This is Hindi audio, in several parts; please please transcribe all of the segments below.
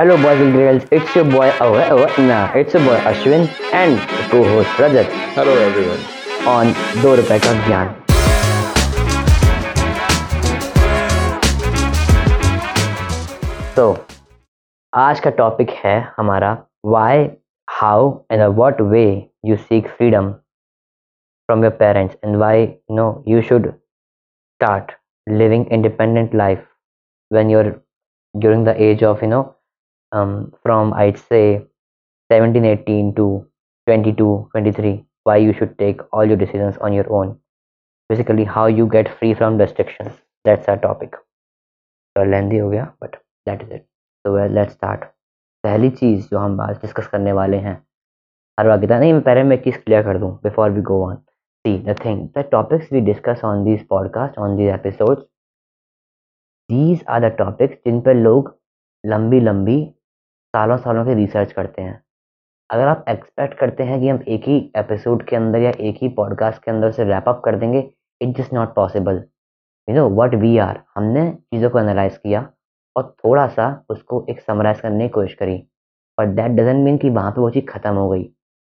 Hello, boys and girls. It's your boy. Oh, oh, nah, it's your boy Ashwin and the co-host Rajat Hello everyone. on दो रुपए का ज्ञान तो आज का टॉपिक है हमारा why, how and in what way you seek freedom from your parents and why you know you should start living independent life when you're during the age of you know um, from I'd say 17, 18 to 22, 23, why you should take all your decisions on your own. Basically, how you get free from restrictions. That's our topic. तो लेंदी हो गया बट दैट इज़ इट तो वेल लेट्स स्टार्ट पहली चीज़ जो हम आज डिस्कस करने वाले हैं हर बार कहता नहीं मैं पहले मैं एक चीज़ क्लियर कर दूँ before we go on see the thing the topics we discuss on this podcast on this episodes these are the topics जिन पर लोग लंबी लंबी सालों सालों की रिसर्च करते हैं। अगर आप एक्सपेक्ट करते हैं कि हम एक ही एपिसोड के अंदर या एक ही पॉडकास्ट के अंदर से रैप अप कर देंगे it just not possible you know what we are हमने चीज़ों को एनालाइज किया और थोड़ा सा उसको एक समराइज करने की कोशिश करी। और दैट डजेंट मीन कि वहाँ पे वो चीज़ ख़त्म हो गई।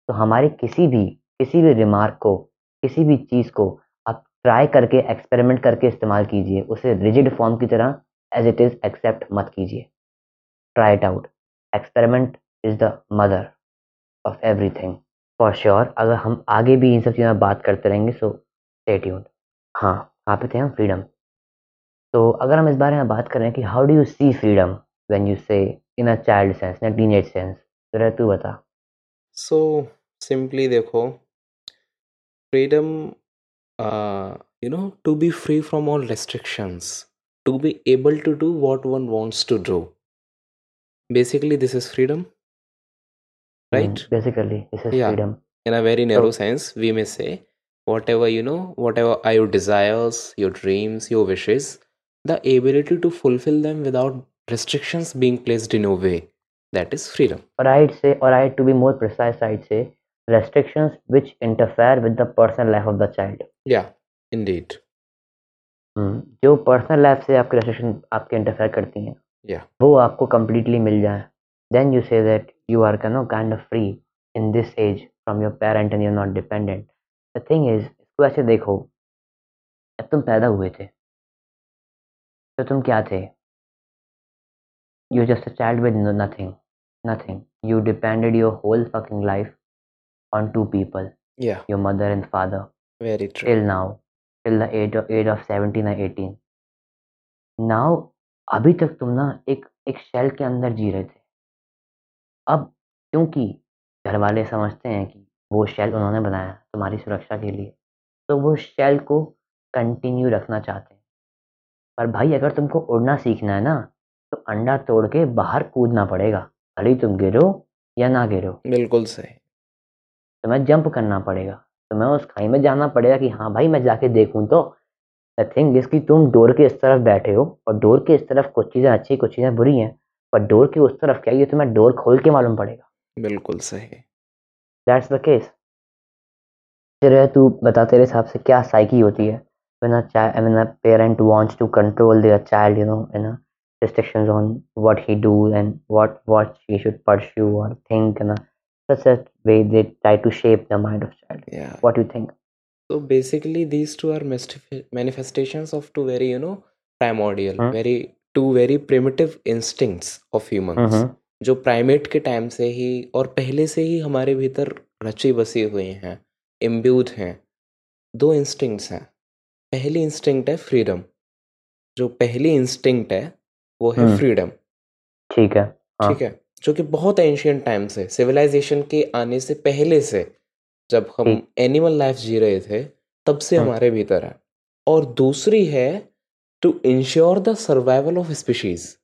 तो हमारे किसी भी किसी भी रिमार्क को, किसी भी चीज़ को आप ट्राई करके एक्सपेरिमेंट करके इस्तेमाल कीजिए। उसे रिजिड फॉर्म की तरह एज इट इज़ एक्सेप्ट मत कीजिए। Try it out experiment is the mother of everything for sure अगर हम आगे भी इन सब चीज़ों में बात करते रहेंगे सो स्टे ट्यून्ड हाँ कहाँ पे थे हम फ्रीडम तो अगर हम इस बारे में बात करें कि how do you see freedom when you say in a child sense in a teenage sense तो तू बता. सो So सिंपली देखो freedom you know to be free free all restrictions to be able to do what one wants to do basically this is freedom right basically this is Yeah. Freedom in a very narrow sense we may say whatever you know whatever are your desires your dreams your wishes the ability to fulfill them without restrictions being placed in your way that is freedom और I'd say or I to be more precise I'd say restrictions which interfere with the personal life of the child yeah indeed हम्म, जो पर्सनल लाइफ से आपके रेस्ट्रिक्शन आपके इंटरफेयर करती हैं Yeah. वो आपको completely मिल जाए। Then you say that you are can no kind of free in this age from your parent and you not dependent the thing is इसको ऐसे देखो। जब तुम पैदा हुए थे तो तुम क्या थे? You just a child with nothing nothing you depended your whole fucking life on two people yeah. Your mother and father very true. Till now. Till the age of age of 17 or 18 now अभी तक तुम ना एक एक शेल के अंदर जी रहे थे। अब क्योंकि घर वाले समझते हैं कि वो शेल उन्होंने बनाया तुम्हारी सुरक्षा के लिए तो वो शेल को कंटिन्यू रखना चाहते हैं। पर भाई अगर तुमको उड़ना सीखना है ना तो अंडा तोड़ के बाहर कूदना पड़ेगा। भले तुम गिरो या ना गिरो। बिल्कुल सही। तुम्हें जंप करना पड़ेगा। तुम्हें उस खाई में जाना पड़ेगा कि हाँ भाई मैं जाके देखूँ तो। द थिंग इज़ कि तुम डोर के इस तरफ़ बैठे हो और डोर के इस तरफ़ कुछ चीज़ें अच्छी कुछ चीज़ें बुरी हैं पर डोर के उस तरफ़ क्या ये तुम्हें डोर खोल के मालूम पड़ेगा। बिल्कुल सही। दैट्स द केस फिर तू बता तेरे हिसाब से क्या साइकी होती है? Parent wants to control their child you know है ना restriction on what he do and what what he should pursue और थिंक है ना such way they try to shape the mind of child what you think so basically these two are manifestations of two very you know primordial Hmm. very two very primitive instincts of humans mm-hmm. जो प्राइमेट के टाइम से ही और पहले से ही हमारे भीतर रची बसी हुई हैं इम्ब्यूड हैं दो इंस्टिंक्ट्स हैं पहली इंस्टिंक्ट है फ्रीडम जो पहली इंस्टिंक्ट है वो है हम्म। फ्रीडम ठीक है हाँ। ठीक है जो कि बहुत एंशियंट टाइम से सिविलाइजेशन के आने से पहले से जब हम। एनिमल लाइफ जी रहे थे तब से हम्म। हमारे भीतर है। और दूसरी है to ensure the survival of species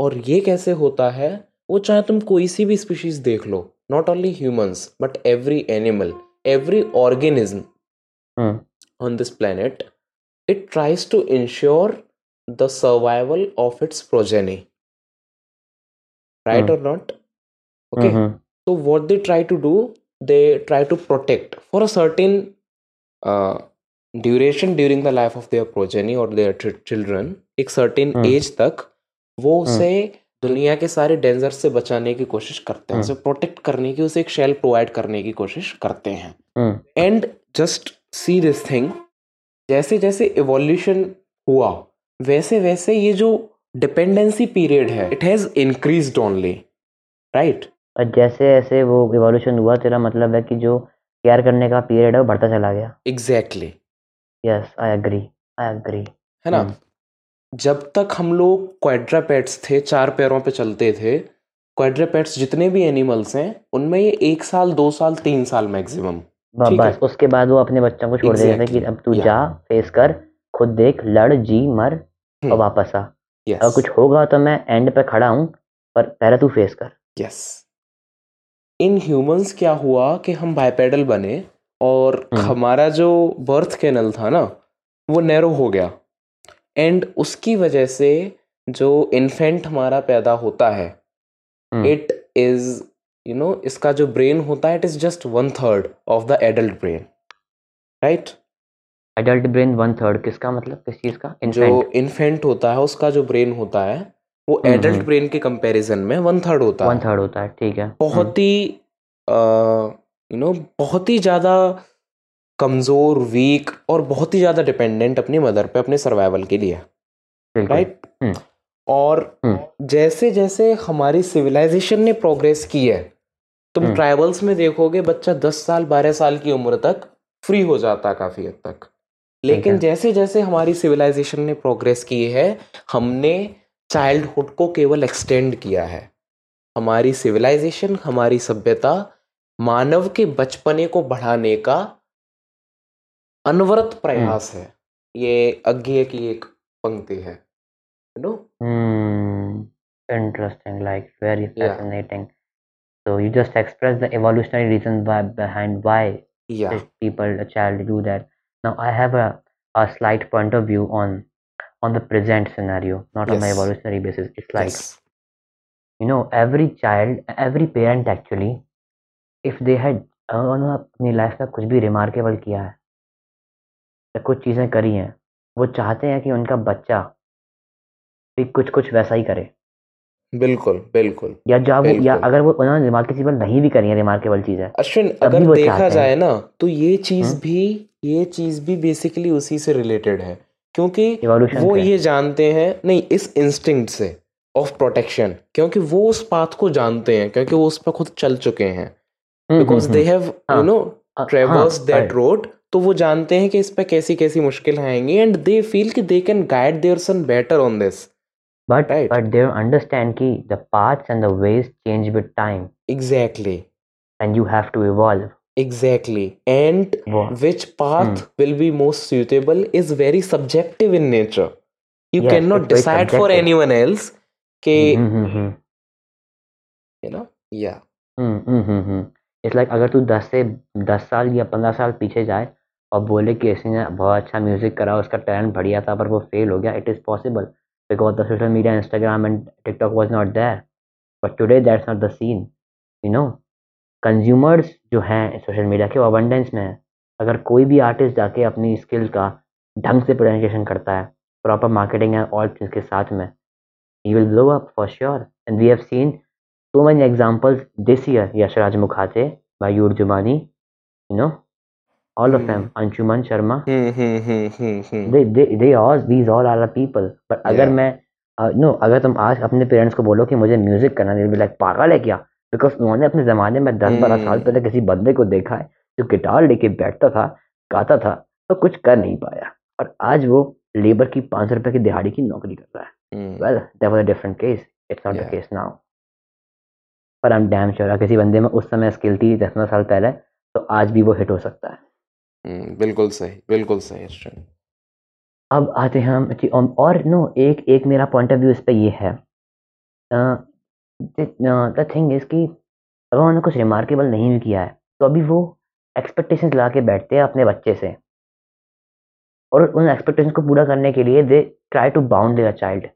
और ये कैसे होता है वो चाहे तुम कोई सी भी स्पीशीज देख लो not only humans but every animal every organism on this planet it tries to to the survival of its its right और नॉट ओके तो what they try to do, they try to protect for a certain uh, duration during the life of their progeny or their ch- children, एक certain Hmm. age तक वो Hmm. उसे दुनिया के सारे डेंजर से बचाने की कोशिश करते हैं हम्म। उसे प्रोटेक्ट करने की उसे एक शेल प्रोवाइड करने की कोशिश करते हैं and just see this thing जैसे जैसे इवोल्यूशन हुआ वैसे वैसे ये जो डिपेंडेंसी पीरियड है it has increased only right और जैसे ऐसे वो इवोल्यूशन हुआ तेरा मतलब है कि जो केयर करने का पीरियड है वो बढ़ता चला गया। Exactly yes I agree I agree है ना? हम्म। जब तक हम लोग क्वाड्रापेट्स थे चार पैरों पे चलते थे क्वाड्रापेट्स जितने भी एनिमल्स हैं उनमें ये एक साल दो साल तीन साल मैक्सिमम बस उसके बाद वो अपने बच्चों को छोड़ देते थे कि अब तू Yeah. जा फेस कर खुद देख लड़ जी मर और हम्म। वापस आ। यस अगर कुछ होगा तो मैं एंड पे खड़ा हूँ पर पहले तू फेस कर। यस इन ह्यूमंस क्या हुआ कि हम बाइपेडल बने और हम्म। हमारा जो बर्थ कैनल था ना वो नैरो हो गया एंड उसकी वजह से जो इन्फेंट हमारा पैदा होता है। इट इज़ यू नो इसका जो ब्रेन होता है it is just one third of the adult brain right adult brain one third किसका मतलब किस चीज़ का infant. जो इन्फेंट होता है उसका जो ब्रेन होता है वो हम्म, एडल्ट हम्म। ब्रेन के कंपैरिजन में वन थर्ड होता वन है थर्ड होता है ठीक है हम्म, बहुत ही यू नो बहुत ही ज़्यादा कमज़ोर वीक और बहुत ही ज़्यादा डिपेंडेंट अपनी मदर पे अपने सर्वाइवल के लिए राइट हम्म। और हम्म। जैसे जैसे हमारी सिविलाइजेशन ने प्रोग्रेस की है तुम हम्म। ट्राइबल्स में देखोगे बच्चा दस साल बारह साल की उम्र तक फ्री हो जाता है काफ़ी हद तक लेकिन जैसे जैसे हमारी सिविलाइजेशन ने प्रोग्रेस की है हमने चाइल्डहुड को केवल एक्सटेंड किया है। हमारी सिविलाइजेशन हमारी सभ्यता मानव के बचपने को बढ़ाने का अनवरत प्रयास है। ये अज्ञेय की एक पंक्ति है no interesting like very fascinating so you just express the evolutionary reason why behind why people child do that now I have a slight point of view on on the present scenario, not yes. on the evolutionary basis. It's like yes you know every child, every parent actually, if they had उन्होंने अपनी लाइफ में कुछ भी रिमार्केबल किया है या कुछ चीज़ें करी हैं वो चाहते हैं कि उनका बच्चा भी कुछ कुछ वैसा ही करे बिल्कुल बिल्कुल या जब वो या अगर वो उन्होंने रिमार्केबल नहीं भी करी है रिमार्केबल चीज़ है अश्विन अगर देखा जाए ना तो ये चीज़ हम्म। भी ये चीज़ भी बेसिकली उसी से रिलेटेड है क्योंकि वो ये जानते हैं नहीं इस इंस्टिंक्ट से ऑफ़ प्रोटेक्शन क्योंकि वो उस पाथ को जानते हैं क्योंकि वो उस पर खुद चल चुके हैं। Because they. Have you know traverse that road तो वो जानते हैं कि इस पे कैसी कैसी मुश्किल आएँगी एंड दे फील कि they can guide their son better on this but right. but they understand कि the paths and the ways change with time exactly and you have to evolve exactly and वो which path Hmm. will be most suitable is very subjective in nature. You Yes, cannot decide for anyone else कि you know? Yeah। It's like अगर तू दस से दस साल या पंद्रह साल पीछे जाए और बोले कि इसने बहुत अच्छा म्यूज़िक करा उसका टैलेंट बढ़िया था पर वो फेल हो गया it is possible because the social media Instagram and TikTok was not there but today that's not the scene you know consumers जो हैं सोशल मीडिया के वो अबंडेंस में है अगर कोई भी आर्टिस्ट जाके अपनी स्किल का ढंग से प्रेजेंटेशन करता है प्रॉपर मार्केटिंग एंड ऑल चीज़ के साथ में he will blow up for sure. And we have seen so many examples this year. Yashraj Mukhate, Mayur Jumani, you know, all of them. Anshuman Sharma. hmm hmm hmm hmm hmm They, they, they all, these all are the people. But अगर. मैं नो अगर तुम आज अपने पेरेंट्स को बोलो कि मुझे म्यूज़िक करना है लाइक पागल है क्या बिकॉज़ उन्होंने अपने ज़माने में दस बारह साल Hmm. पहले किसी बंदे को देखा है जो गिटार लेके बैठता था गाता था तो कुछ कर नहीं पाया। और आज वो लेबर की पाँच सौ रुपये की दिहाड़ी की नौकरी कर रहा है। that was a different case. It's not Yeah. the case now. पर I'm damn sure अगर किसी बंदे में उस समय स्किल थी दस पंद्रह साल पहले तो आज भी वो हिट हो सकता है। Hmm, बिल्कुल सही बिल्कुल सही अब आते हैं हम और- नो एक एक मेरा पॉइंट ऑफ़ व्यू इस पे ये है। द थिंग इज़ कि अगर उन्होंने कुछ रिमार्केबल नहीं भी किया है तो अभी वो एक्सपेक्टेशंस ला के बैठते हैं अपने बच्चे से। और उन एक्सपेक्टेशंस को पूरा करने के लिए they try to bound their child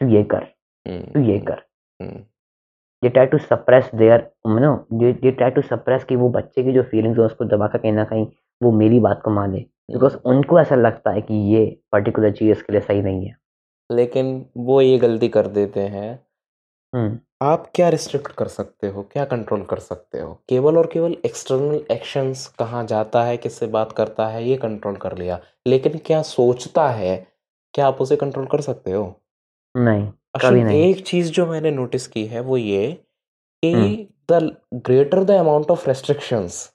तू ये कर तू ये कर। hmm. they try to suppress their you know they, they try to suppress कि वो बच्चे की जो फीलिंग्स है उसको दबा कर कहीं ना कहीं वो मेरी बात को माने। बिकॉज़ उनको ऐसा लगता है कि ये पर्टिकुलर चीज़ इसके लिए सही नहीं है। लेकिन वो ये गलती कर देते हैं हम्म। आप क्या रिस्ट्रिक्ट कर सकते हो? क्या कंट्रोल कर सकते हो? केवल और केवल एक्सटर्नल एक्शंस कहाँ जाता है किससे बात करता है ये कंट्रोल कर लिया। लेकिन क्या सोचता है? क्या आप उसे कंट्रोल कर सकते हो? नहीं कभी नहीं। एक चीज़ जो मैंने नोटिस की है वो ये कि the greater the amount of restrictions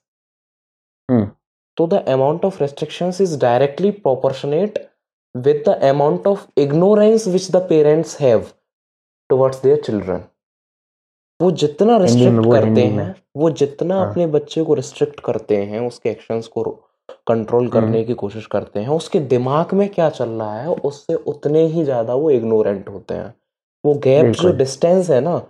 तो the amount of restrictions is directly proportionate with the amount of ignorance which the parents have towards their children. वो जितना रिस्ट्रिक्ट करते हैं वो जितना हाँ। अपने बच्चे को रिस्ट्रिक्ट करते हैं उसके एक्शंस को कंट्रोल करने हम्म की कोशिश करते हैं उसके दिमाग में क्या चल रहा है उससे उतने ही ज़्यादा वो इग्नोरेंट होते हैं। वो गैप जो डिस्टेंस है ना वो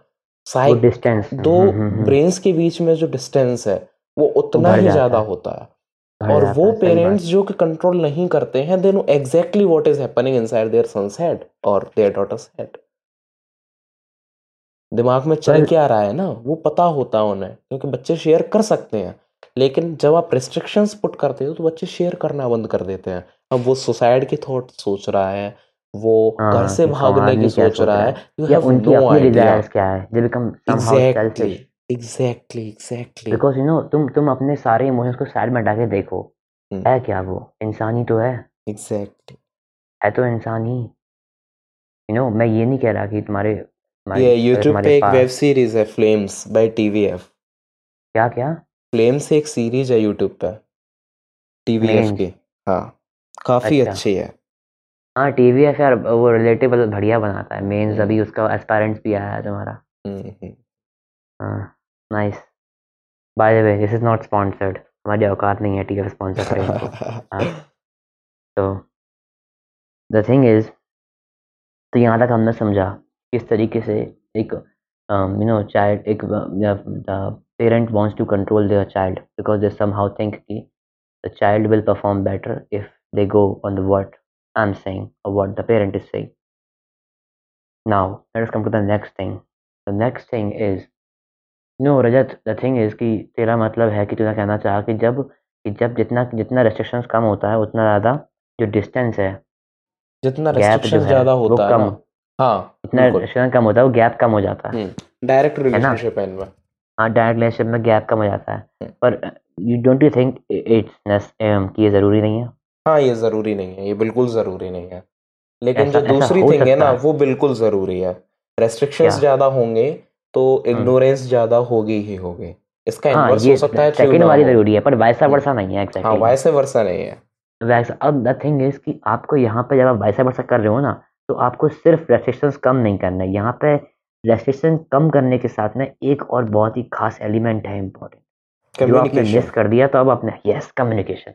साइक डिस्टेंस दो हम्म हम्म हम्म। ब्रेन्स के बीच में जो डिस्टेंस है वो उतना ही ज़्यादा होता है। और वो पेरेंट्स जो कि कंट्रोल नहीं करते हैं they know exactly what is happening inside their sons head और देयर डॉटर्स हेड दिमाग में चल क्या रहा है ना वो पता होता है उन्हें क्योंकि बच्चे शेयर कर सकते हैं। लेकिन जब आप रिस्ट्रिक्शंस पुट करते हो तो बच्चे शेयर करना बंद कर देते हैं। अब वो सुसाइड की थॉट सोच रहा है वो घर हाँ से भागने की सोच रहा है यू हैव नो डिजायर्स क्या है they become exactly exactly exactly because you know तुम तुम अपने सारे इमोशंस को साइड में हटा के देखो हम्म। है क्या वो? इंसान ही तो है। एग्जैक्टली है तो इंसान ही। यू नो मैं ये नहीं कह रहा कि तुम्हारे ये यूट्यूब पे एक वेब सीरीज़ है फ्लेम्स बाय टीवीएफ क्या क्या फ्लेम्स एक सीरीज़ है यूट्यूब पे टीवीएफ की। हाँ काफ़ी अच्छा। अच्छी है। हाँ टीवी है यार वो रिलेटेबल बढ़िया बनाता है। मेंस हम्म। अभी उसका एस्पायरेंट्स भी आया है तुम्हारा हम्म हम्म। हाँ nice by the way this is not sponsored हमारी औकात नहीं है टीवी स्पॉन्सर करे तो द थिंग इज़ तो यहाँ तक हमने समझा। किस तरीके से एक यू नो चाइल्ड एक parent wants to control their child because they somehow think कि the child will perform better if they go on the what I'm saying or what the parent is saying. Now, let us come to the next thing. The next thing is, no, Rajat, the thing is कि तेरा मतलब है कि तूने कहना चाहा कि जब कि जब जितना जितना रेस्ट्रिक्शंस कम होता है उतना ज़्यादा जो डिस्टेंस है जितना रेस्ट्रिक्शंस ज़्यादा होता है कम हाँ बिल्कुल। कम होता है वो गैप कम हो जाता है। हम्म। डायरेक्ट रिलेशनशिप है इनमें। हाँ डायरेक्ट रिलेशनशिप में गैप कम हो जाता है। हम्म, पर you don't you think it's कि ये ज़रूरी नहीं है? हाँ ये ज़रूरी नहीं है ये बिल्कुल ज़रूरी नहीं है। लेकिन जो दूसरी थिंग है ना वो बिल्कुल ज़रूरी है। रेस्ट्रिक्शंस ज़्यादा होंगे तो हम्म। इग्नोरेंस ज़्यादा होगी ही होगी। इसका हाँ इन्वर्स हो सकता है सेकंड वाली ज़रूरी है पर वैसा हम्म, वर्सा नहीं है हाँ वैसे वर्षा नहीं है। वैसा अब द थिंग इज़ कि आपको यहाँ पे जब आप वैसा वर्सा कर रहे हो ना तो आपको सिर्फ़ रेस्ट्रिक्शंस कम नहीं करना है। यहाँ पे रेस्ट्रिक्शन कम करने के साथ में एक और बहुत ही खास एलिमेंट है इम्पोर्टेंट जो आपने मिस कर दिया तो अब आपने यस कम्युनिकेशन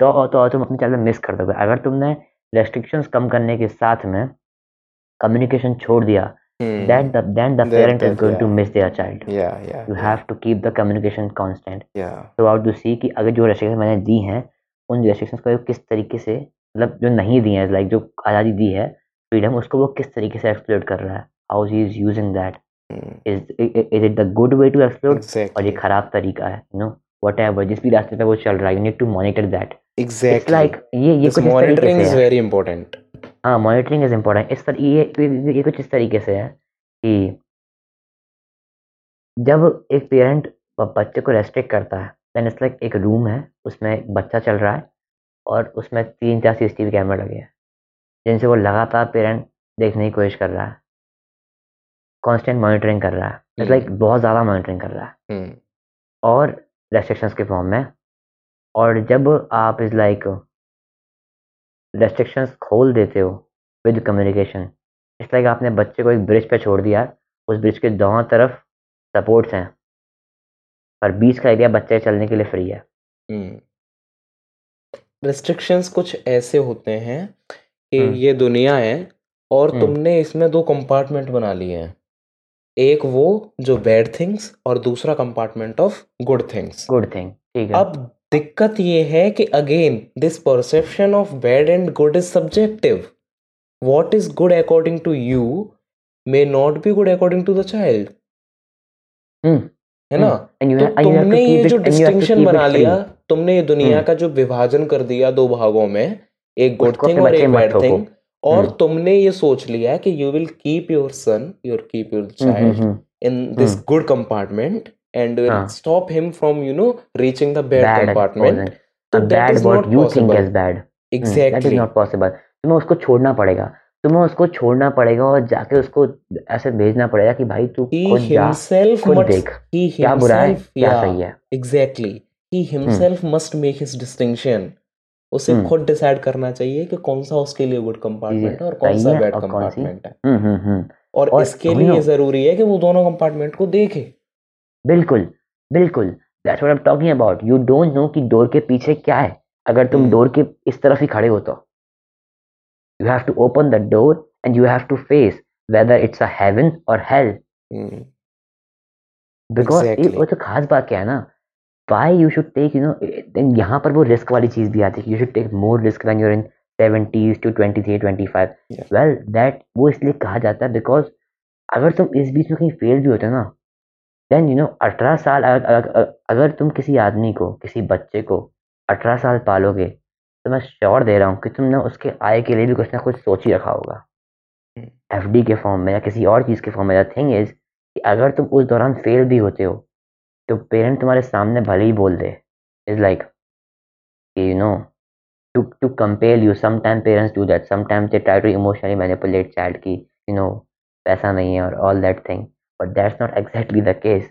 तो तो तुम अपने में मिस कर दोगे। अगर तुमने रेस्ट्रिक्शंस कम करने के साथ में कम्युनिकेशन छोड़ दिया हम्म then the then the parent is going to yeah miss their child yeah yeah you yeah have to keep the communication constant yeah throughout to see कि अगर जो रेस्ट्रिक्शन मैंने दी हैं उन रेस्ट्रिक्शंस को किस तरीके से मतलब जो नहीं दी है लाइक जो आज़ादी दी है फ्रीडम उसको वो किस तरीके से एक्सप्लोर कर रहा है? How he is using that is is it the good way to explore और ये खराब तरीका है नो वट एवर जिस भी रास्ते पे वो चल रहा है you need to monitor that it's like ये ये कुछ तरीके monitoring से is है। मॉनिटरिंग इज़ इम्पोर्टेंट इस तर ये ये ये कुछ इस तरीके से है कि जब एक पेरेंट बच्चे को रेस्ट्रिक्ट करता है देन इट्स लाइक एक रूम है उसमें एक बच्चा चल रहा है और उसमें तीन चार सीसीटीवी कैमरा लगे हैं। जिनसे वो लगातार पेरेंट देखने की कोशिश कर रहा है। कॉन्स्टेंट मॉनिटरिंग कर रहा है। लाइक हम्म। बहुत ज़्यादा मॉनिटरिंग कर रहा है। हम्म। और रेस्ट्रिक्शंस के फॉर्म में। और जब आप इज़ लाइक रेस्ट्रिक्शंस खोल देते हो विद कम्युनिकेशन इट्स लाइक आपने बच्चे को एक ब्रिज पे छोड़ दिया। उस ब्रिज के दोनों तरफ़ सपोर्ट्स हैं। पर बीच का एरिया बच्चे चलने के लिए फ्री है। रेस्ट्रिक्शंस कुछ ऐसे होते हैं कि हम्म। ये दुनिया है और हम्म। तुमने इसमें दो कंपार्टमेंट बना लिए हैं। एक वो जो बैड थिंग्स और दूसरा compartment of good things good thing ठीक है। अब दिक्कत ये है कि again this perception of bad and good is subjective what is good according to you may not be good according to the child हम्म। है ना? एंड यू तो एंड यू हैव टू तुमने ये कीप जो it and you have to distinction keep it बना फ्री लिया तुमने ये दुनिया हम्म। का जो विभाजन कर दिया दो भागों में एक गुड थिंग और एक बैड थिंग और हम्म। तुमने ये सोच लिया कि you will keep your son your keep your child in this good compartment and stop him from you know reaching the bad compartment तो that is not you think is bad exactly that is not possible तुम्हें उसको छोड़ना पड़ेगा। तुम्हें उसको छोड़ना पड़ेगा और जाके उसको ऐसे भेजना पड़ेगा कि भाई तू खुद जा खुद देख। क्या बुरा सही है? Exactly he himself must make his distinction उसे हम्म। खुद डिसाइड करना चाहिए कि कौन सा उसके लिए गुड कंपार्टमेंट है और कौन सा बैड कंपार्टमेंट है। हम्म हम्म और और इसके लिए ज़रूरी है कि वो दोनों कंपार्टमेंट को देखे। बिल्कुल बिल्कुल। That's what I am talking about you don't know कि डोर के पीछे क्या है। अगर तुम डोर के इस तरफ़ ही खड़े हो तो। You have to open the door and you have to face whether it's a heaven और हेल बिकॉज़ वो तो खास बात क्या है ना? Why you should take you know then यहाँ पर वो रिस्क वाली चीज़ भी आती है you should take more risk when you're in seventies to twenty three twenty five well that वो इसलिए कहा जाता है बिकॉज़ अगर तुम इस बीच में कहीं फेल भी होते हो ना देन यू नो अठारह साल अगर, अगर, अगर तुम किसी आदमी को किसी बच्चे को अठारह साल पालोगे तो मैं श्योर दे रहा हूँ कि तुमने उसके आय के लिए भी कुछ ना कुछ सोच ही रखा होगा। एफ़ डी के फॉर्म में या किसी और चीज़ के फॉर्म में। द थिंग इज़ कि अगर तुम उस दौरान फेल भी होते हो तो जो पेरेंट तुम्हारे सामने भले ही बोल दे। Is like you know to to compare you sometime parents do that sometime they try to emotionally manipulate child की यू नो पैसा नहीं है और all that thing but that's not exactly the case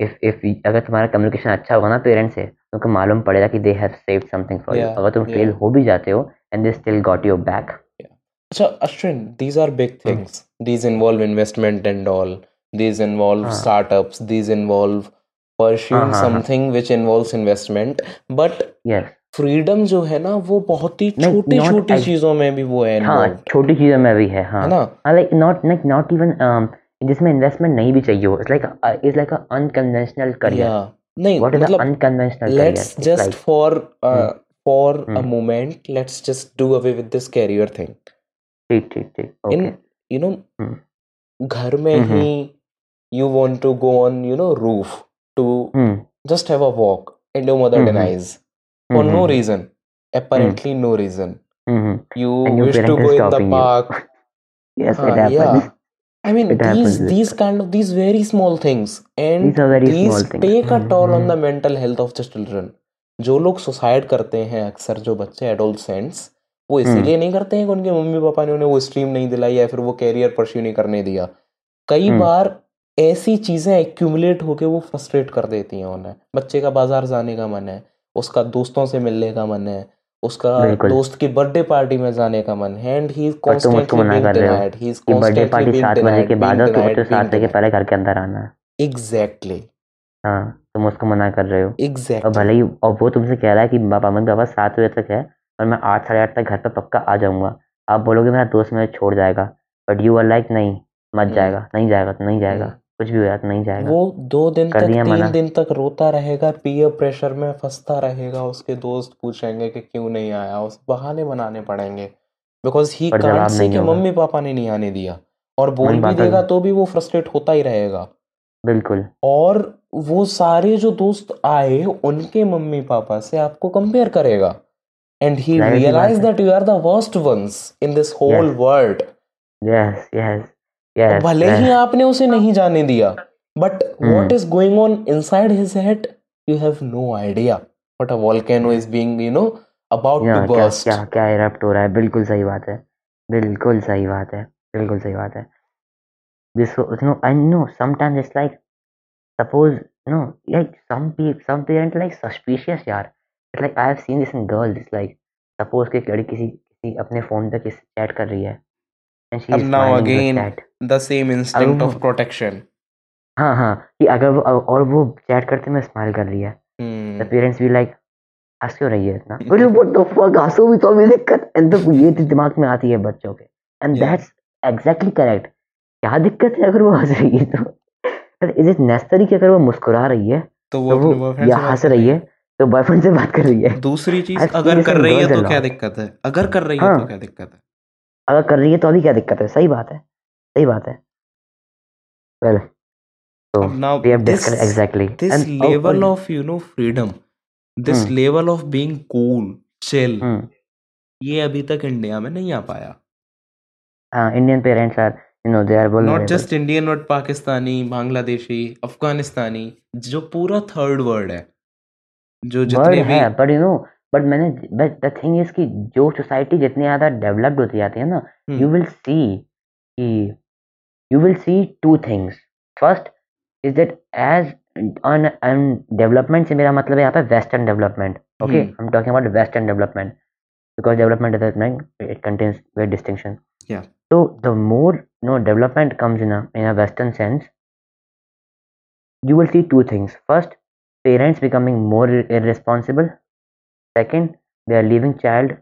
if if अगर तुम्हारा कम्युनिकेशन अच्छा होगा ना पेरेंट्स से तो उनको मालूम पड़ेगा कि they have save something for you अगर तुम फेल हो भी जाते हो and they still got your back अच्छा Ashwin these are big things these involve investment and all these involve startups these involve हाँ हाँ हाँ। something which involves investment but yes freedom जो है ना वो बहुत ही छोटी छोटी चीज़ों में भी वो है हाँ। छोटी चीज़ों में भी है हाँ। है ना? हाँ like not like not even जिसमें इन्वेस्टमेंट नहीं भी चाहिए हो it's like it's like a unconventional career नहीं व्हाट इज़ द मतलब unconventional let's just for for a moment let's just do away with this career thing ठीक ठीक ठीक ओके इन यू नो घर में हम्म ही you want to go on you know roof to hmm just have a walk and your mother hmm hmm denies for hmm no hmm reason hmm apparently no reason hmm you wish to go in the park yes uh, it happens yeah i mean it these these kind of these very small things and these very these small things take a hmm toll on hmm the mental health of the children जो लोग सुसाइड करते हैं अक्सर जो बच्चे एडोलसेंट्स वो हम्म इसीलिए नहीं करते हैं कि उनके मम्मी पापा ने उन्हें वो स्ट्रीम नहीं दिलाई या फिर वो कैरियर परस्यू नहीं करने दिया कई हम्म बार ऐसी चीज़ें एक्यूमुलेट होके वो फ्रस्ट्रेट कर देती हैं उन्हें। बच्चे का बाज़ार जाने का मन है उसका दोस्तों से मिलने का मन है उसका दोस्त की बर्थडे पार्टी में जाने का मन। है एंड ही इज़ और constantly being denied he is कि बीइंग बजे बाद हो तो सात बजे पहले घर के अंदर आना। है एग्जैक्टली हाँ तुम उसको मना कर रहे हो। और भले ही और वो तुमसे कह रहा है कि पापा मम्मी पापा सात बजे तक है और मैं आठ साढ़े आठ तक घर पर पक्का आ जाऊँगा। आप बोलोगे मेरा दोस्त मुझे छोड़ जाएगा। बट यू आर लाइक नहीं मत हम्म। जाएगा नहीं जाएगा तो नहीं जाएगा हम्म। कुछ भी हो जाए तो नहीं जाएगा। वो दो दिन तक तीन दिन तक रोता रहेगा पीयर प्रेशर में फंसता रहेगा उसके दोस्त पूछेंगे कि क्यों नहीं आया उस बहाने बनाने पड़ेंगे। बिकॉज़ ही कांट से कि मम्मी पापा ने नहीं आने दिया। और बोल भी देगा तो भी वो फ्रस्ट्रेट होता ही रहेगा। बिल्कुल। और वो सारे जो दोस्त आए उनके मम्मी पापा से आपको कंपेयर करेगा। And he. Realize that you are the worst ones in this whole world yes yes भले ही आपने उसे नहीं जाने दिया but what hmm is going on inside his head you have no idea what a volcano is being you know about to या क्या burst क्या क्या इरप्ट हो रहा है बिल्कुल सही बात है बिल्कुल सही बात है बिल्कुल सही बात है this no I know sometimes it's like suppose no like some people some parents like suspicious यार it's like I have seen this in girls it's like suppose कि एक लड़की किसी किसी अपने फ़ोन पे किसी चैट कर रही है and अब now again chat the same instinct of protection. हाँ हाँ कि अगर वो और वो चैट करते में स्माइल कर रही है hmm. parents भी like हंस क्यों रही है इतना? बोले what the fuck हंसो भी तो अभी दिक्कत। And तो ये तो दिमाग में आती है बच्चों के। And yeah. that's exactly correct. क्या दिक्कत है अगर वो हंस रही है तो? इज़ इट नेसेसरी कि अगर वो मुस्कुरा रही है तो वो तो वो या हंस रही है। है तो बॉयफ्रेंड से बात कर रही है। दूसरी चीज़ अगर कर रही है तो क्या दिक्कत है? अगर कर रही है हाँ। तो क्या दिक्कत है? अगर कर रही है तो अभी क्या दिक्कत है? सही बात है सही बात है। वेल तो अब now we have this discuss exactly this and level of you know freedom this level of being cool chill hmm ये अभी तक इंडिया में नहीं आ पाया। Indian parents are, you know, they are vulnerable. Not just Indian but Pakistani Bangladeshi Afghanistani जो पूरा थर्ड वर्ल्ड है जो जितने भी है बट यू नो बट मैंने बट द थिंग इज़ की जो सोसाइटी जितनी ज़्यादा डेवलप्ड होती जाती है ना यू विल सी कि you will see two things first is that age and development से मेरा मतलब यहाँ पे western development okay I am talking about western development because development is it contains where distinction तो the more no development comes in in a western sense you will see two things first parents becoming more in responsible second they are leaving child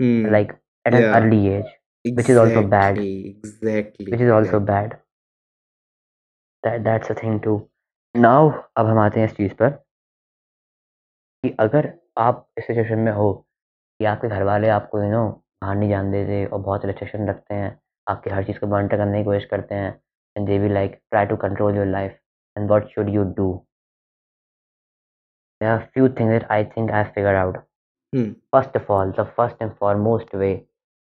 hmm, like at yeah. an early age exactly. which is also bad. exactly, which is also yeah. bad that that's a thing too now अब हम आते हैं इस चीज़ पर कि अगर आप इस सिचुएशन में हो कि आपके घर वाले आपको यू नो बाहर नहीं जाने देते और बहुत रिस्ट्रिक्शन रखते हैं आपकी हर चीज़ को मॉनिटर करने की कोशिश करते हैं and they will like try to control your life and what should you do there are few things that I think I've figured out. Hmm. First of all, the first and foremost way,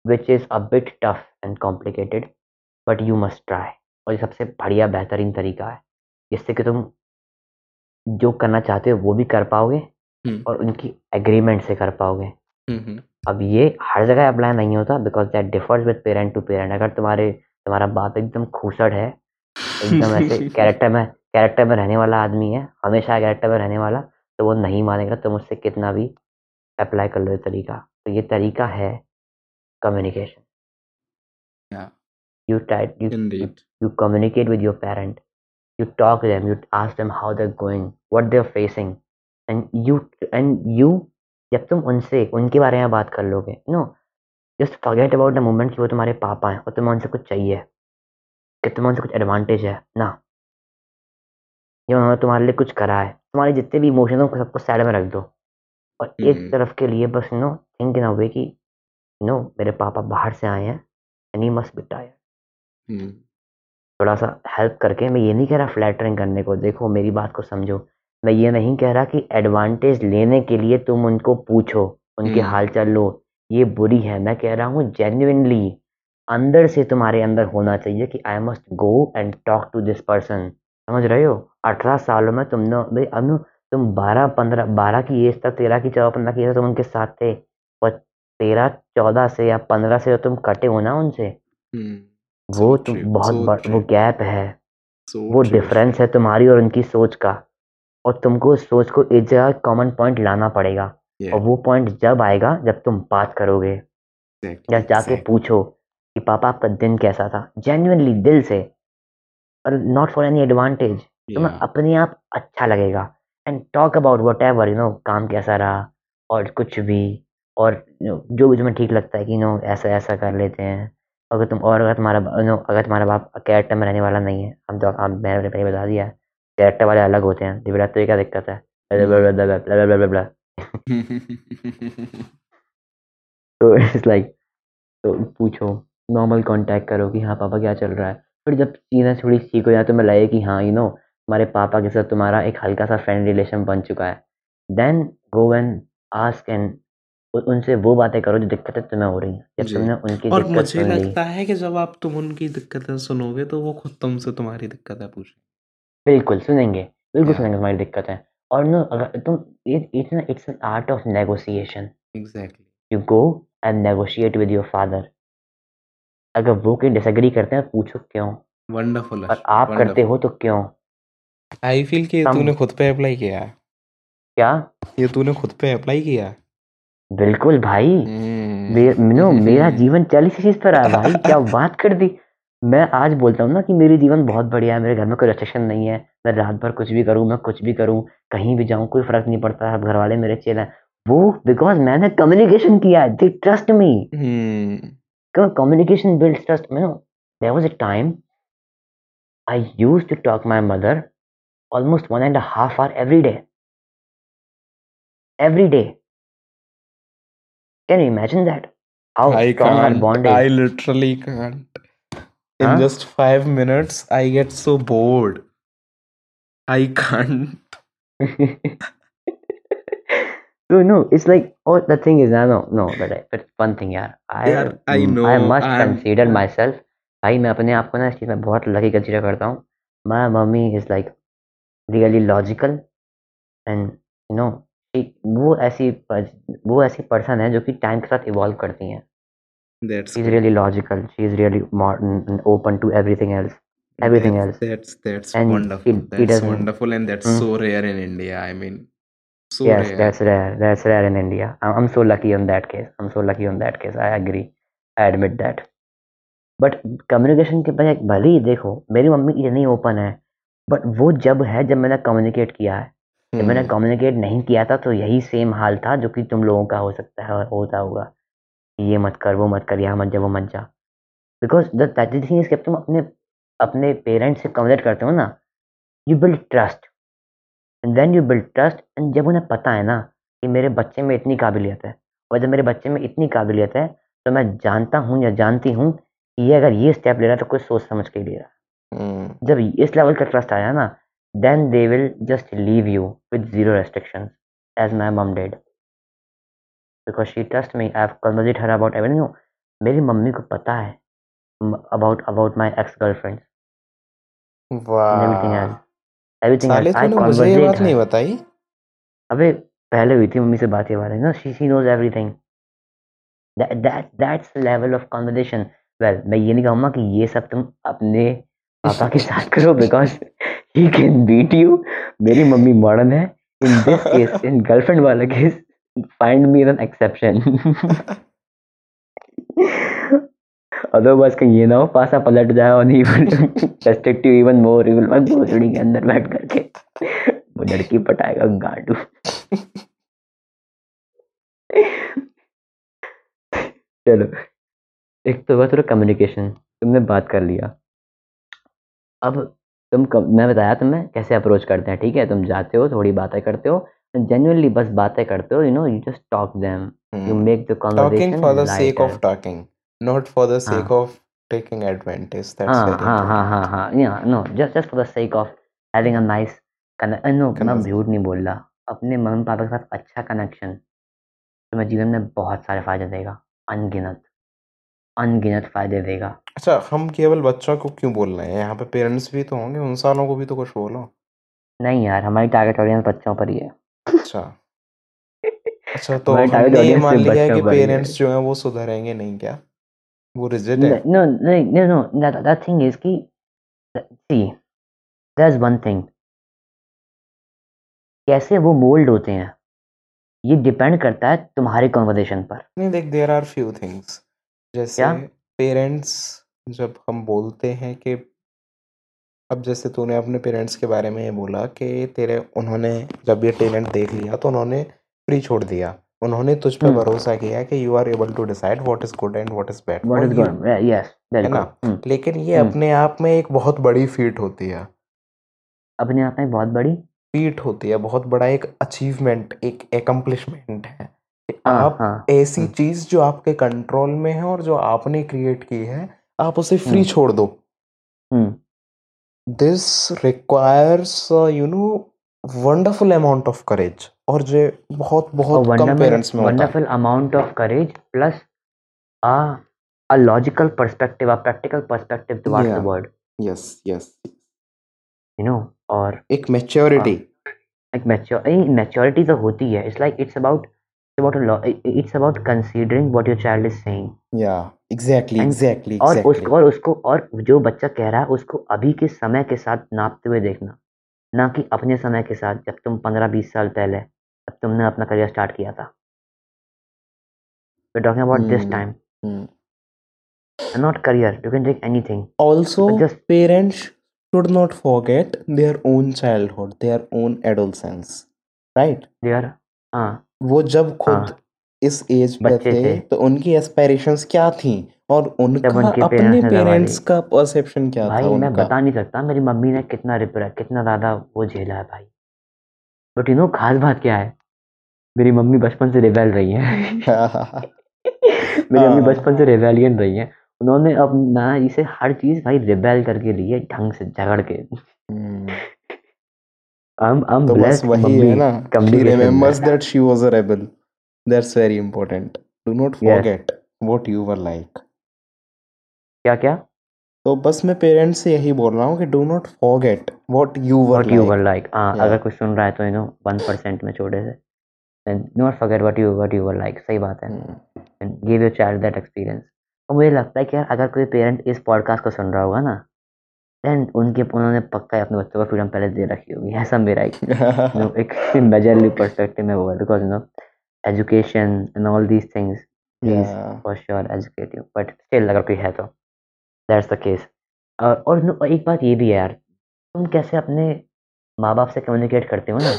which is a bit tough and complicated, but you must try. और ये सबसे बढ़िया बेहतरीन तरीका है जिससे कि तुम जो करना चाहते हो वो भी कर पाओगे हम्म, और उनकी एग्रीमेंट से कर पाओगे हम्म, हम्म, अब ये हर जगह अप्लाई नहीं होता because that differs with parent to parent अगर तुम्हारे तुम्हारा बाप एकदम खूसड़ है एकदम ऐसे कैरेक्टर में कैरेक्टर में रहने वाला आदमी है हमेशा कैरेक्टर में रहने वाला तो वो नहीं मानेगा तुम उससे कितना भी अप्लाई कर लो ये तरीका। तो ये तरीका है communication Yeah. You try you indeed. you communicate with your parent you talk to them you ask them how they're going what they're facing and you and you जब तुम उनसे उनके बारे में बात कर लोगे no just forget about the moment कि वो तुम्हारे पापा हैं और तुम्हें उनसे कुछ चाहिए कि तुम्हें उनसे कुछ एडवांटेज है ना। ये उन्होंने तुम्हारे लिए कुछ करा है। तुम्हारे जितने भी इमोशन हैं सबको साइड में रख दो। और एक हम्म। तरफ़ के लिए बस नो थिंक इन अ वे कि नो मेरे पापा बाहर से आए हैं and he. Must be tired थोड़ा सा हेल्प करके मैं ये नहीं कह रहा फ्लैटरिंग करने को देखो मेरी बात को समझो। मैं ये नहीं कह रहा कि एडवांटेज लेने के लिए तुम उनको पूछो उनके हम्म। हाल चाल लो। ये बुरी है। मैं कह रहा हूँ जेन्यनली अंदर से तुम्हारे अंदर होना चाहिए कि I must go and talk to this person समझ रहे हो? अठारह सालों में तुमने भाई अब नो तुम बारह पंद्रह बारह की एज तक तेरह की चौदह पंद्रह की एज तुम उनके साथ थे। और तेरह चौदह से या पंद्रह से तुम कटे हो ना उनसे हम्म, वो तुम बहुत बड़, वो गैप है। वो डिफरेंस है तुम्हारी और उनकी सोच का। और तुमको उस सोच को एक जगह कॉमन पॉइंट लाना पड़ेगा। और वो पॉइंट जब आएगा जब तुम बात करोगे या जाके पूछो कि पापा आपका दिन कैसा था? जेन्युइनली दिल से। और नॉट फॉर एनी एडवांटेज तुम्हें अपने आप अच्छा लगेगा. And talk about whatever you know काम कैसा रहा और कुछ भी और जो भी तुम्हें ठीक लगता है कि नो ऐसा ऐसा कर लेते हैं. अगर तुम और अगर तुम्हारा know, अगर तुम्हारा बाप कैरेक्टर में रहने वाला नहीं है हम तो हम मैंने पहले बता दिया है कैरेक्टर वाले अलग होते हैं. तो ये क्या दिक्कत है? तो इट्स लाइक तो पूछो नॉर्मल कांटेक्ट करो कि हाँ पापा क्या चल रहा है? फिर जब चीज़ें थोड़ी ठीक हो जाए तो मैं लगे कि हाँ यू नो तुम्हारे पापा के साथ तुम्हारा एक हल्का सा फ्रेंड रिलेशन बन चुका है। Then go and ask and उनसे वो बातें करो जो दिक्कतें तुम्हें हो रही हैं। जब तुमने उनकी और मुझे लगता है कि जब आप तुम उनकी दिक्कतें सुनोगे तो वो खुद तुमसे तुम्हारी दिक्कतें पूछेंगे। बिल्कुल सुनेंगे। बिल्कुल सुनेंगे तुम्हारी दिक्कतें। और नो अगर तुम it's it's an art of negotiation. Exactly you go and negotiate with your father अगर वो कहीं डिसएग्री करते हैं पूछो क्यों? वंडरफुल और आप करते हो तो क्यों? आई फील कि तूने खुद पे अप्लाई किया है। क्या? ये तूने खुद पे अप्लाई किया है। बिल्कुल भाई। हम्म। मे, नो मेरा जीवन चालीस चीज़ पर है भाई क्या बात कर दी? मैं आज बोलता हूँ ना कि मेरी जीवन बहुत बढ़िया है मेरे घर में कोई रेस्ट्रिक्शन नहीं है मैं रात भर कुछ भी करूँ मैं कुछ भी करूँ कहीं भी जाऊँ कोई फ़र्क नहीं पड़ता है घर वाले मेरे चेल हैं। वो बिकॉज़ मैंने कम्युनिकेशन किया they trust me communication builds trust you know. There was a time i used to talk to my mother almost one and a half hour every day. Every day. Can you imagine that? How I strong our bond is. I literally can't. In huh? just five minutes i get so bored. I can't. So no, it's like oh the thing is no no but I- but one thing यार I यार, I mm, know, I must I'm- consider myself भाई मैं अपने आप को ना इस चीज़ में बहुत लकी कंसीडर करता हूँ mummy is like really logical and you know she वो ऐसी वो ऐसी पर्सन है जो कि टाइम के साथ इवॉल्व करती हैं That's she is really logical she is really modern and open to everything else everything that's, else That's that's And wonderful. it- it that's doesn't- wonderful, and that's Mm. so rare in India. I mean, so yes rare. that's rare that's rare in india. I'm, I'm so lucky on that case. I'm so lucky on that case. I agree. I admit that. But communication के बजाय भले ही देखो मेरी मम्मी इतनी ओपन है बट वो जब है जब मैंने कम्युनिकेट किया है जब मैंने Hmm. कम्युनिकेट नहीं किया था तो यही सेम हाल था जो कि तुम लोगों का हो सकता है और होता होगा। ये मत कर वो मत कर यहाँ मत जा वो मत जा। बिकॉज़ द थिंग इज़ कि तुम अपने अपने पेरेंट्स से कम्युनिकेट करते हो ना you build trust and then you build trust and जब उन्हें पता है ना कि मेरे बच्चे में इतनी काबिलियत है और जब मेरे बच्चे में इतनी काबिलियत है तो मैं जानता हूँ या जानती हूँ कि ये अगर ये स्टेप ले रहा है तो कोई सोच समझ के ले रहा है। Hmm. जब इस लेवल का ट्रस्ट आया ना then they will just leave you with zero restriction as my mom dad because she trust me I have conversate her about everything मेरी मम्मी को पता है about about my ex girlfriend everything as everything साले आई तूने मुझे ये बात नहीं बताई। अबे पहले हुई थी मम्मी से बात ये बात है ना she she knows everything that that's level of conversation well मैं ये नहीं कहूँगा कि ये सब तुम अपने पापा के साथ करो because he can beat you मेरी मम्मी मॉडर्न है। In this case in girlfriend वाला case find me an exception otherwise कहीं ये ना हो पासा पलट जाए और नहीं restrict you even more will मत भोसड़ी के अंदर बैठ करके। वो लड़की पटाएगा गांडू। चलो एक तो हुआ थोड़ा कम्युनिकेशन तुमने बात कर लिया। अब तुम कब मैं बताया तुम्हें कैसे अप्रोच करते हैं ठीक है? तुम जाते हो थोड़ी बातें करते हो जेन्युइनली बस बातें करते हो you know you just talk them you. Make the conversation for the sake of talking, not for the sake हाँ. of taking advantage. That's हाँ very हाँ important. हाँ हाँ हाँ yeah no just just for the sake of having a nice connect no मैं. झूठ नहीं बोल रहा अपने मम्मी पापा के साथ अच्छा कनेक्शन तुम्हें जीवन में बहुत सारे फ़ायदे देगा अनगिनत अनगिनत फ़ायदे देगा अच्छा हम केवल बच्चों को क्यों बोल रहे हैं यहाँ पे पेरेंट्स भी तो होंगे उन सालों को भी तो कुछ बोलो नहीं यार हमारी टारगेट ऑडियंस बच्चों पर ही है अच्छा अच्छा तो हमने ये मान लिया है कि पर ही है। पेरेंट्स जो हैं वो सुधरेंगे नहीं क्या वो रिजिड है No, no, no, no. That that thing is कि see, there's one thing. कैसे वो मोल्ड होते हैं ये डिपेंड करता है तुम्हारे कन्वर्सेशन पर नहीं देख देयर आर फ्यू थिंग्स जैसे क्या? पेरेंट्स जब हम बोलते हैं कि अब जैसे तूने अपने पेरेंट्स के बारे में ये बोला कि तेरे उन्होंने जब ये टैलेंट देख लिया तो उन्होंने फ्री छोड़ दिया उन्होंने तुझ पे हम्म। भरोसा किया कि you are able to decide what is good and what is bad what is good yes है ना? हम्म, लेकिन ये हम्म। अपने आप में एक बहुत बड़ी फीट होती है अपने आप में बहुत बड़ी फीट होती है बहुत बड़ा एक अचीवमेंट एक एकम्प्लिशमेंट है कि हाँ आप हाँ ऐसी हम्म। चीज़ जो आपके कंट्रोल में है और जो आपने क्रिएट की है आप उसे फ्री। छोड़ दो हम्म this requires you know wonderful amount of courage और जे बहुत बहुत कम पेरेंट्स में wonderful amount of courage plus a logical perspective a practical perspective towards the world yes yes you know और एक मैच्योरिटी हाँ, एक मैच्योरिटी मैच्योरिटी तो होती है। It's like it's about about it's about considering what your child is saying या एग्जैक्टली एग्जैक्टली और उसको और उसको और जो बच्चा कह रहा है उसको अभी के समय के साथ नापते हुए देखना। ना कि अपने समय के साथ जब तुम पंद्रह बीस साल पहले जब तुमने अपना करियर स्टार्ट किया था। Talking about not career you can own childhood there right there वो जब खुद हाँ। इस एज में थे, थे। तो उनकी एस्पायरेशंस क्या थी? और उनका उनके अपने पेरेंट्स का परसेप्शन क्या भाई था मैं उनका? बता नहीं सकता मेरी मम्मी ने कितना रिपेयर कितना ज़्यादा वो झेला है भाई। बट यू नो खास बात क्या है? मेरी मम्मी बचपन से रिबेल रही है। मेरी मम्मी। बचपन से रिबेलियन रही है। उन्होंने अब ना इसे हर चीज़ भाई रिबेल करके ली है ढंग से झगड़ के। I'm I'm तो बस वही है ना she remembers that she was a rebel. That's very important. Do not yes. forget what you were like. क्या क्या तो बस मैं पेरेंट्स से यही बोल रहा हूँ कि do not forget what you were what you were like हाँ अगर कोई सुन रहा है तो यू नो वन परसेंट में छोटे से। And do not forget what you what you were like. सही बात है। And give your child that experience. और मुझे लगता है कि यार अगर कोई पेरेंट इस पॉडकास्ट को सुन रहा होगा ना देन उनके उन्होंने पक्का अपने बच्चों को फ्रीडम पहले दे रखी होगी। ऐसा मेरा एक एक मेजरली पर्सपेक्टिव में होगा because you know education and all these things please for sure educate you but still अगर कोई है तो। दैट्स द केस और एक बात ये भी है यार तुम कैसे अपने माँ बाप से कम्युनिकेट करते हो ना?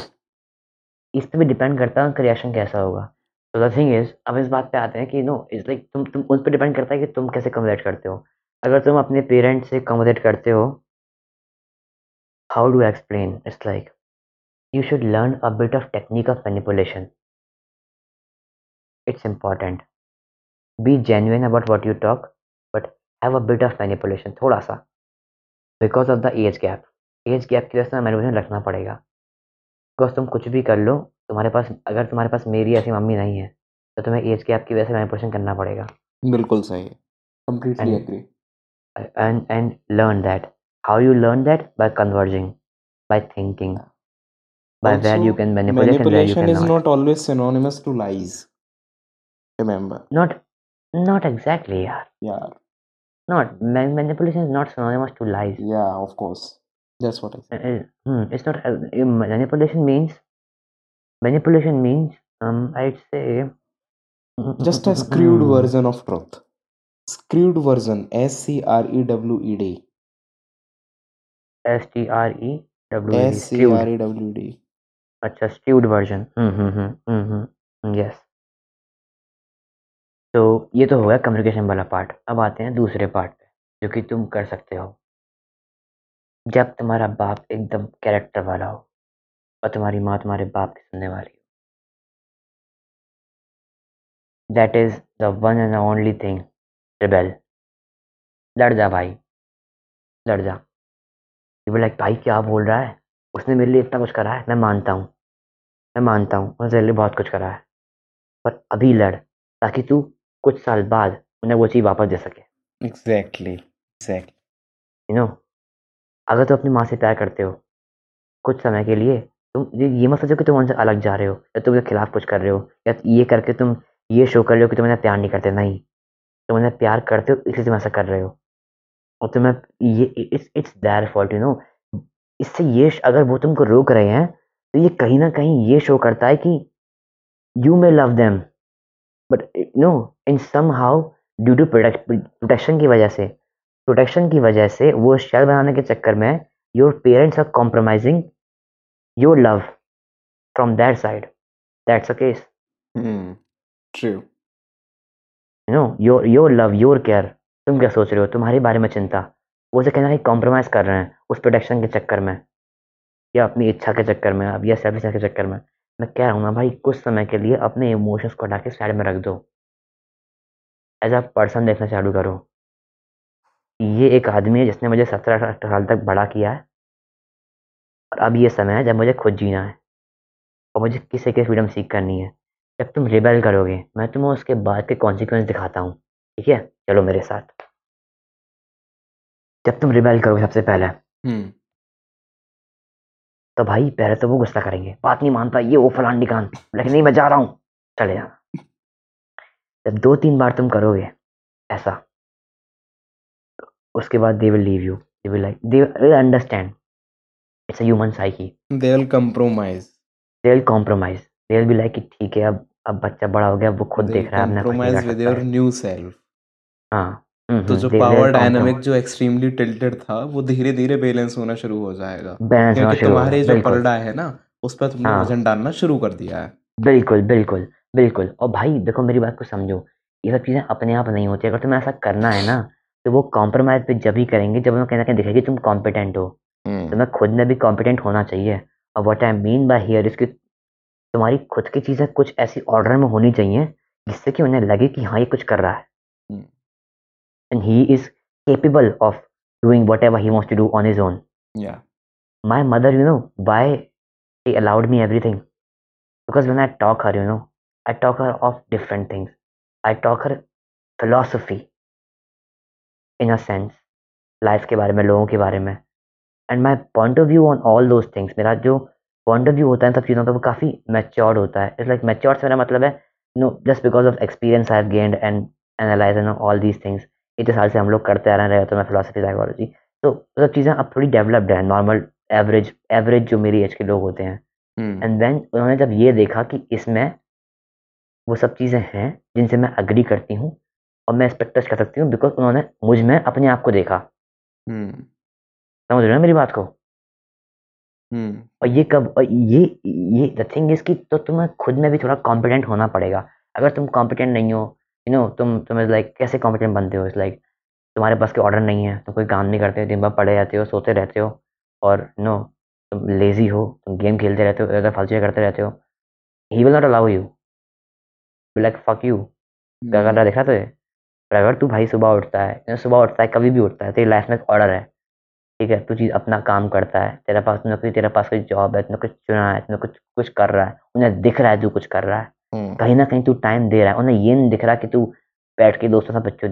इस पर भी डिपेंड करता है उनका रिएक्शन कैसा होगा। तो द थिंग इज़ अब इस बात पे आते हैं कि नो इट्स लाइक तुम तुम उस पर डिपेंड करता है कि तुम कैसे कम्युनिकेट करते हो। अगर तुम अपने पेरेंट्स से कम्युनिकेट करते हो how do explain it's like you should learn a bit of technique of manipulation. It's important. Be genuine about what you talk, have a bit of manipulation, थोड़ा सा because of the age gap age gap की वजह से मैनिपुलेशन रखना पड़ेगा बिकॉज़ तुम कुछ भी कर लो तुम्हारे पास अगर तुम्हारे पास मेरी ऐसी मम्मी नहीं है तो तुम्हें एज गैप की वजह से मैनिपुलेशन करना पड़ेगा बिल्कुल सही completely and agree and and learn that how you learn that by converging by thinking by where you also can manipulate and where you manipulation is cannot not always synonymous to lies remember not not exactly yeah yeah not man- manipulation is not synonymous to lies yeah of course that's what i said Uh, uh, hmm, it's not uh, uh, manipulation means manipulation means um i'd say just a screwed version of truth screwed version s c r e w e d s t r e w e s c skewed r e w e d अच्छा skewed version hmm hmm hmm hmm hmm yes तो ये तो हो गया कम्युनिकेशन वाला पार्ट अब आते हैं दूसरे पार्ट पे, जो कि तुम कर सकते हो। जब तुम्हारा बाप एकदम कैरेक्टर वाला हो और तुम्हारी माँ तुम्हारे बाप की सुनने वाली हो। That is the one and only thing rebel लड़ जा भाई, लड़ जा। यू लाइक भाई, क्या बोल रहा है? उसने मेरे लिए इतना कुछ करा है, मैं मानता हूँ। मैं मानता हूँ, उसने तेरे लिए बहुत कुछ करा है। पर अभी लड़, ताकि तू कुछ साल बाद उन्हें वो चीज़ वापस दे सके। Exactly exactly. यू नो अगर तुम अपनी माँ से प्यार करते हो कुछ समय के लिए तुम ये ये मत सोचो कि तुम उनसे अलग जा रहे हो या तुम उनके खिलाफ कुछ कर रहे हो या ये करके तुम ये शो कर रहे हो कि तुम उन्हें प्यार नहीं करते। नहीं तुम उन्हें प्यार करते हो इसलिए तुम ऐसा कर रहे हो। और तुम्हें ये it's it's their fault you know इससे ये अगर वो तुमको रोक रहे हैं तो ये कहीं ना कहीं ये शो करता है कि you may love them but no in somehow due to protection की वजह से प्रोटेक्शन की वजह से वो शेल बनाने के चक्कर में your parents are compromising your love from that side that's a case true. You know your your love your care तुम क्या सोच रहे हो? तुम्हारे बारे में चिंता। वो उसे कहना कहीं कॉम्प्रोमाइज़ कर रहे हैं उस प्रोटेक्शन के चक्कर में या अपनी इच्छा के चक्कर में अब या सेल्फिश के चक्कर में मैं कह रहा हूँ ना भाई कुछ समय के लिए अपने इमोशंस को हटा के साइड में रख दो। एज अ पर्सन देखना चालू करो। ये एक आदमी है जिसने मुझे सत्रह अठारह साल तक बड़ा किया है। और अब ये समय है जब मुझे खुद जीना है। और मुझे किसी के फ्रीडम सीख करनी है। जब तुम रिबेल करोगे मैं तुम्हें उसके बाद के कॉन्सिक्वेंस दिखाता हूँ। ठीक है? चलो मेरे साथ। जब तुम रिबेल करोगे सबसे पहले। hmm. तो भाई पहले तो वो गुस्सा करेंगे। बात नहीं मानता ये वो फलान निकान। लेकिन नहीं मैं जा रहा हूँ। चले जाना। जब दो तीन बार तुम करोगे ऐसा। उसके बाद they will leave you they will like they will understand it's a human psyche they'll compromise. They will compromise they will be like कि ठीक है अब अब बच्चा बड़ा हो गया वो खुद देख रहा है अपने compromise कर with सकता your है। तो हम्म, जो पावर डायनामिक जो एक्सट्रीमली टिल्टेड था वो धीरे धीरे बैलेंस होना शुरू हो जाएगा। बैलेंस होना क्योंकि शुरू तुम्हारे जो पलड़ा है ना उस पर तुमने हाँ। वज़न डालना शुरू कर दिया है। बिल्कुल बिल्कुल। बिल्कुल। और भाई देखो मेरी बात को समझो ये सब चीज़ें अपने आप नहीं होती। अगर तुम्हें ऐसा करना है ना तो वो कॉम्प्रोमाइज पे जब ही करेंगे जब उन्हें कहीं ना कहीं दिखेगी तुम कॉम्पिटेंट हो। हम्म, तुम्हें खुद में भी कॉम्पिटेंट होना चाहिए। और what I mean by here इसकी तुम्हारी खुद की चीज़ें कुछ ऐसी ऑर्डर में होनी चाहिए जिससे कि उन्हें लगे कि हाँ ये कुछ कर रहा है। And he is capable of doing whatever he wants to do on his own yeah. My mother you know why she allowed me everything? Because when i talk her you know i talk her of different things. I talk her philosophy in a sense life के बारे में लोगों के बारे में. And my point of view on all those things मेरा जो पॉइंट ऑफ़ व्यू होता है सब चीज़ों का वो काफ़ी मैच्योर्ड होता है. इट्स लाइक मैच्योर्ड से मेरा मतलब है no just because of experience I have gained and analyse and all these things इतने साल से हम लोग करते आ रहे हैं तो मैं फिलोसफी साइकोलॉजी तो सब चीज़ें अब थोड़ी डेवलप्ड है नॉर्मल एवरेज एवरेज जो मेरी एज के लोग होते हैं. एंड देन उन्होंने जब ये देखा कि इसमें वो सब चीज़ें हैं जिनसे मैं अग्री करती हूँ और मैं इस पर टच कर सकती हूँ बिकॉज़ उन्होंने मुझमें अपने आप को देखा। हम्म। समझ रहे हो मेरी बात को? हम्म। और ये कब और ये ये द थिंग इज़ कि तो तुम्हें खुद में भी थोड़ा कॉम्पिटेंट होना पड़ेगा। अगर तुम कॉम्पिटेंट नहीं हो यू नो तुम तुम इज़ लाइक कैसे कॉम्पिटेंट बनते हो? इस लाइक तुम्हारे पास के ऑर्डर नहीं है तुम कोई काम नहीं करते हो दिन भर पड़े रहते हो सोते रहते हो और नो तुम लेजी हो तुम गेम खेलते रहते हो इधर फालतू करते रहते हो। He will not allow you like fuck you क्या कर रहा देखा तुझे पर अगर तू भाई सुबह उठता है। सुबह उठता है कभी भी उठता है। तेरी लाइफ में एक ऑर्डर है। ठीक है? तू चीज़ अपना काम करता है। तेरे पास तुमने कोई तेरे पास कोई जॉब है तुमने कुछ चुना है तुमने कुछ कुछ कर रहा है। उन्हें दिख रहा है तू कुछ कर रहा है। हम्म कहीं ना कहीं तू टाइम दे रहा है। उन्हें ये नहीं दिख रहा कि तू बैठ के दोस्तों से बच्चों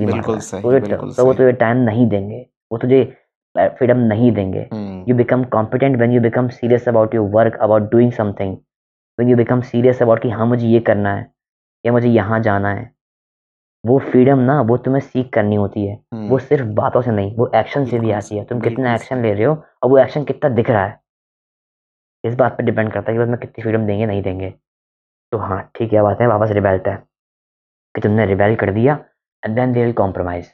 है। तो, वो तुझे टाइम नहीं देंगे। वो तुझे फ्रीडम नहीं देंगे। You become become competent you become serious about about work about doing something something. You become serious about कि हाँ मुझे ये करना है। या मुझे यहाँ जाना है। वो फ्रीडम ना वो तुम्हें सीख करनी होती है। हम्म। वो सिर्फ़ बातों से नहीं वो एक्शन से भी आती है। तुम कितना एक्शन ले रहे हो और वो एक्शन कितना दिख रहा है। इस बात पे डिपेंड करता है कि बस मैं कितनी फ्रीडम देंगे नहीं देंगे। तो हाँ ठीक है बात है वापस रिबेल्ट है। कि तुमने रिबेल कर दिया and then they will compromise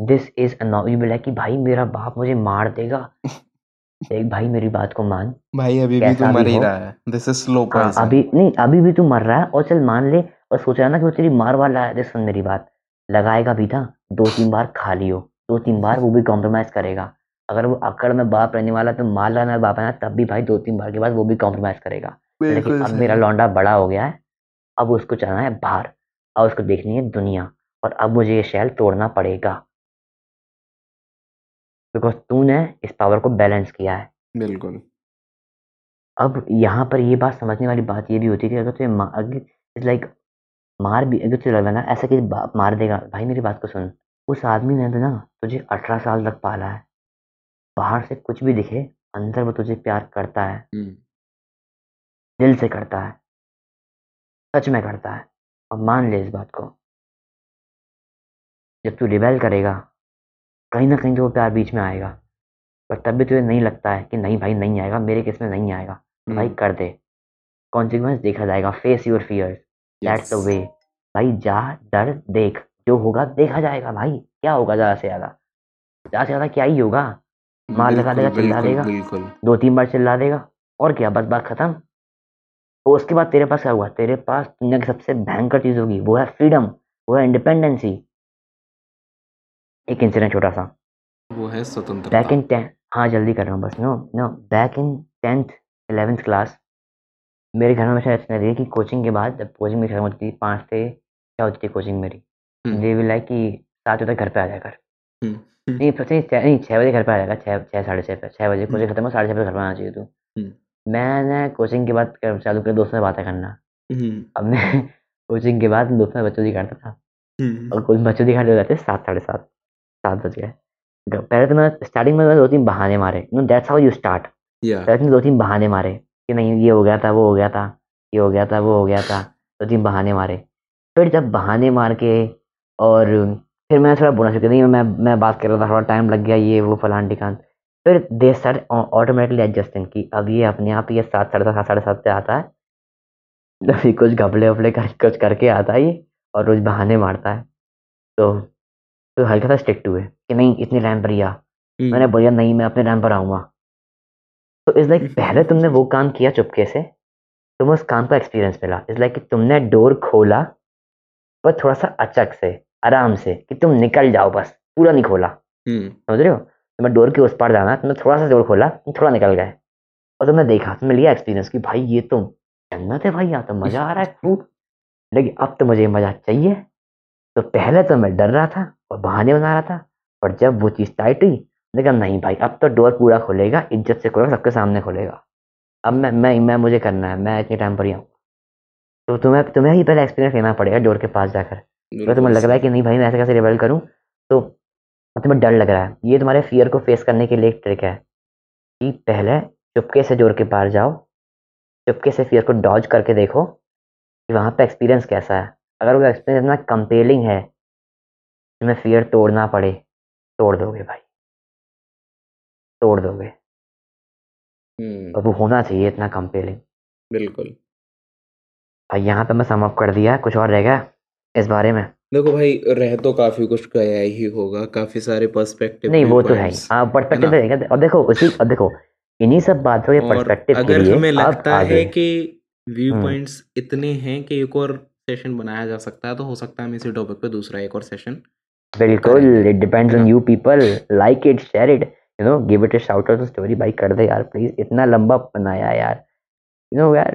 this is you like कि भाई मेरा बाप मुझे मार देगा। देख भाई मेरी बात को मान। भाई अभी भी तू मर ही रहा है। दिस इज़ स्लो हाँ पॉइजन अभी नहीं अभी भी तू मर रहा है और चल मान ले और सोच रहा ना कि वो तेरी मार वाला है। देख सुन मेरी बात। लगाएगा भी था दो तीन बार खा लियो। दो तीन बार वो भी कॉम्प्रोमाइज करेगा। अगर वो अकड़ में बाप रहने वाला तो मार लाना बाप है ना तब भी भाई दो तीन बार के बाद वो भी कॉम्प्रोमाइज करेगा। लेकिन अब मेरा लौंडा बड़ा हो गया है अब उसको चलना है बाहर। अब उसको देखनी है दुनिया। और अब मुझे ये शैल तोड़ना पड़ेगा। बिकॉज़ तूने इस पावर को बैलेंस किया है। बिल्कुल। अब यहाँ पर ये बात समझने वाली बात ये भी होती है कि अगर तुझे इट्स लाइक मार भी अगर तुझे लग रहा ना ऐसा कि मार देगा। भाई मेरी बात को सुन। उस आदमी ने तो ना तुझे अठारह साल तक पाला है। बाहर से कुछ भी दिखे अंदर वो तुझे प्यार करता है। हम्म। दिल से करता है। सच में करता है। और मान ले इस बात को। जब तू रिबेल करेगा कहीं ना कहीं तो वो प्यार बीच में आएगा। पर तब भी तुझे नहीं लगता है कि नहीं भाई नहीं आएगा। मेरे केस में नहीं आएगा। भाई हम्म, कर दे। कॉन्सिक्वेंस देखा जाएगा। Face your fears that's the way भाई जा डर देख। जो होगा देखा जाएगा भाई। क्या होगा ज़्यादा से ज़्यादा? ज़्यादा से ज़्यादा क्या ही होगा? मार लगा देगा चिल्ला देगा। दो तीन बार चिल्ला देगा। और क्या? बस बात खत्म। तो उसके बाद तेरे पास क्या हुआ? तेरे पास दुनिया की सबसे भयंकर चीज़ होगी। वो है फ्रीडम वो है इंडिपेंडेंसी एक इंसिडेंट छोटा सा वो है बैक इन टेंथ हाँ जल्दी कर रहा हूँ बस। No no back in tenth eleventh class मेरे घर में हमेशा ऐसा रही कि कोचिंग के बाद जब कोचिंग मेरी खत्म होती थी पाँच से छः होती थी कोचिंग मेरी। हम्म। दे विल लाइक कि सात बजे तक घर पे आ जाकर हम्म, हम्म, नहीं नहीं छः- नहीं छः बजे घर पे आ जाएगा छः छः साढ़े छः पे छः बजे कोचिंग खत्म हो साढ़े छः बजे घर पे आना चाहिए तू। हम्म। मैंने कोचिंग के बाद चालू कर दोस्तों से बातें करना। हम्म, अब मैं कोचिंग के बाद दोस्तों में बच्चों दिखाता था। हम्म, और कुछ बच्चों दिखाते हो जाते सात साढ़े सात सात बज गए। पहले तो मैं स्टार्टिंग में दो तीन बहाने मारे। No that's how you start पहले तो दो तीन बहाने मारे। कि नहीं ये हो गया था वो हो गया था ये हो गया था वो हो गया था दो तीन बहाने मारे। फिर जब बहाने मार के और फिर मैं थोड़ा बोलना शुरू दिया मैं मैं बात कर रहा था थोड़ा टाइम लग गया ये वो फलान टिकान फिर दे सर ऑटोमेटिकली एडजस्टिंग की अब ये अपने आप ये सात साढ़े सात साढ़े सात पे आता है। अभी कुछ घबले वबले कर कुछ करके आता है ये और रोज बहाने मारता है। तो तो हल्का सा स्ट्रिक्ट हुए कि नहीं इतने टाइम पर ही हम्म, मैंने बोला नहीं मैं अपने टाइम पर आऊँगा। तो इस लाइक पहले तुमने वो काम किया चुपके से तुम्हें उस काम का एक्सपीरियंस मिला इस लाइक कि तुमने डोर खोला पर थोड़ा सा अचक से आराम से कि तुम निकल जाओ बस पूरा नहीं खोला। हम्म, समझ रहे हो? तुम्हें डोर के उस पार जाना तुमने थोड़ा सा डोर खोला तुम थोड़ा निकल गए। और तुमने देखा तुमने लिया एक्सपीरियंस कि भाई ये तुम जन्नत है भाई यहाँ तो मज़ा आ रहा है खूब लेकिन अब तो मुझे मज़ा चाहिए। तो पहले तो मैं डर रहा था और बहाने बना रहा था पर जब वो चीज़ टाइट हुई मैंने कहा नहीं भाई अब तो डोर पूरा खुलेगा इज़्ज़त से खुलेगा सबके सामने खुलेगा। अब मैं मैं मैं मुझे करना है मैं इतने टाइम पर ही हूँ तो तुम्हें तुम्हें ही पहले एक्सपीरियंस लेना पड़ेगा डोर के पास जाकर। अगर तुम्हें लग रहा है कि नहीं भाई मैं ऐसे कैसे रिवेल करूँ? तो तुम्हें डर लग रहा है। ये तुम्हारे फियर को फेस करने के लिए एक ट्रिक है कि पहले चुपके से डोर के पार जाओ चुपके से फियर को डॉज करके देखो कि वहाँ पे एक्सपीरियंस कैसा है। अगर वो एक्सपीरियंस इतना कंपेलिंग है तुम्हें फियर तोड़ना पड़े तोड़ दोगे भाई। तोड़ दोगे। हम्म। और वो होना चाहिए इतना कंपेलिंग बिल्कुल। और यहाँ पे मैं सम अप कर दिया। कुछ और रह गया इस बारे में? देखो भाई रह तो काफ़ी कुछ गया ही होगा। काफ़ी सारे पर्सपेक्टिव नहीं वो तो है ही। पर्सपेक्टिव रहेगा और देखो उसी और देखो इन्हीं सब बातों के पर्सपेक्टिव के लिए हमें लगता है कि व्यू हम्म। पॉइंट्स इतने हैं कि एक और सेशन बनाया जा सकता है तो हो सकता है हम इसी टॉपिक पे दूसरा एक और सेशन बिल्कुल it depends on you people like it share it you know give it a shout out story भाई कर दे यार प्लीज़ इतना लंबा बनाया यार यू नो यार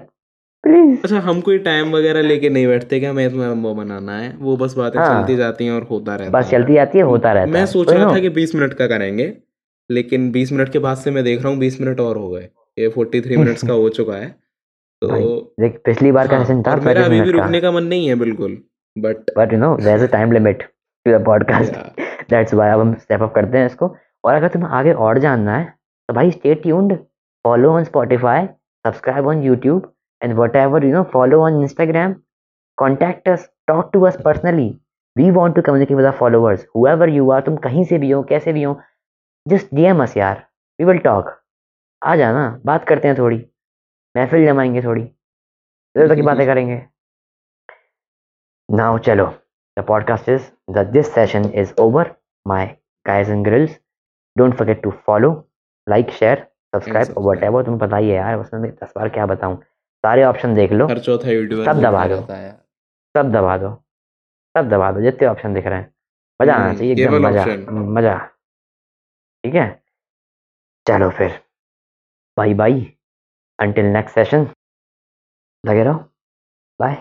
प्लीज़ अच्छा हम कोई टाइम वगैरह लेके नहीं बैठते कि हमें इतना लंबा बनाना है। वो बस बातें हाँ, चलती हाँ जाती हैं और होता रहता बस है। चलती जाती है होता रहता मैं है। सोच तो रहा था कि 20 मिनट का करेंगे लेकिन 20 मिनट के बाद से मैं देख रहा हूँ 20 मिनट और हो गए। ये 43 मिनट्स का हो चुका है। तो देख पिछली बार का हाँ सेशन था मेरा अभी भी रुकने का मन नहीं है बिल्कुल but but you know there is a time limit to the podcast that's why अब हम स्टेप अप करते हैं इसको। और अगर तुम्हें आगे और जानना है तो भाई stay tuned follow on Spotify subscribe on YouTube and whatever you know follow on Instagram contact us talk to us personally we want to communicate with followers whoever you are तुम कहीं से भी हो कैसे भी हो जस्ट डीएम अस यार. वी विल टॉक आ जाना बात करते हैं थोड़ी. महफिल जमाएँगे थोड़ी. इधर उधर की बातें करेंगे. नाउ चलो the podcast is that this session is over. My guys and girls, don't forget to follow like share and subscribe, or subscribe whatever तुम्हें पता ही है यार उसमें मैं दस बार क्या बताऊँ। सारे ऑप्शन देख लो हर चौथा यूट्यूबर सब दबा दो। सब दबा दो सब दबा दो जितने ऑप्शन दिख रहे हैं। मज़ा आना हम्म चाहिए एकदम मज़ा मज़ा। ठीक है? चलो फिर। Bye bye until next session लगे रहो। बाय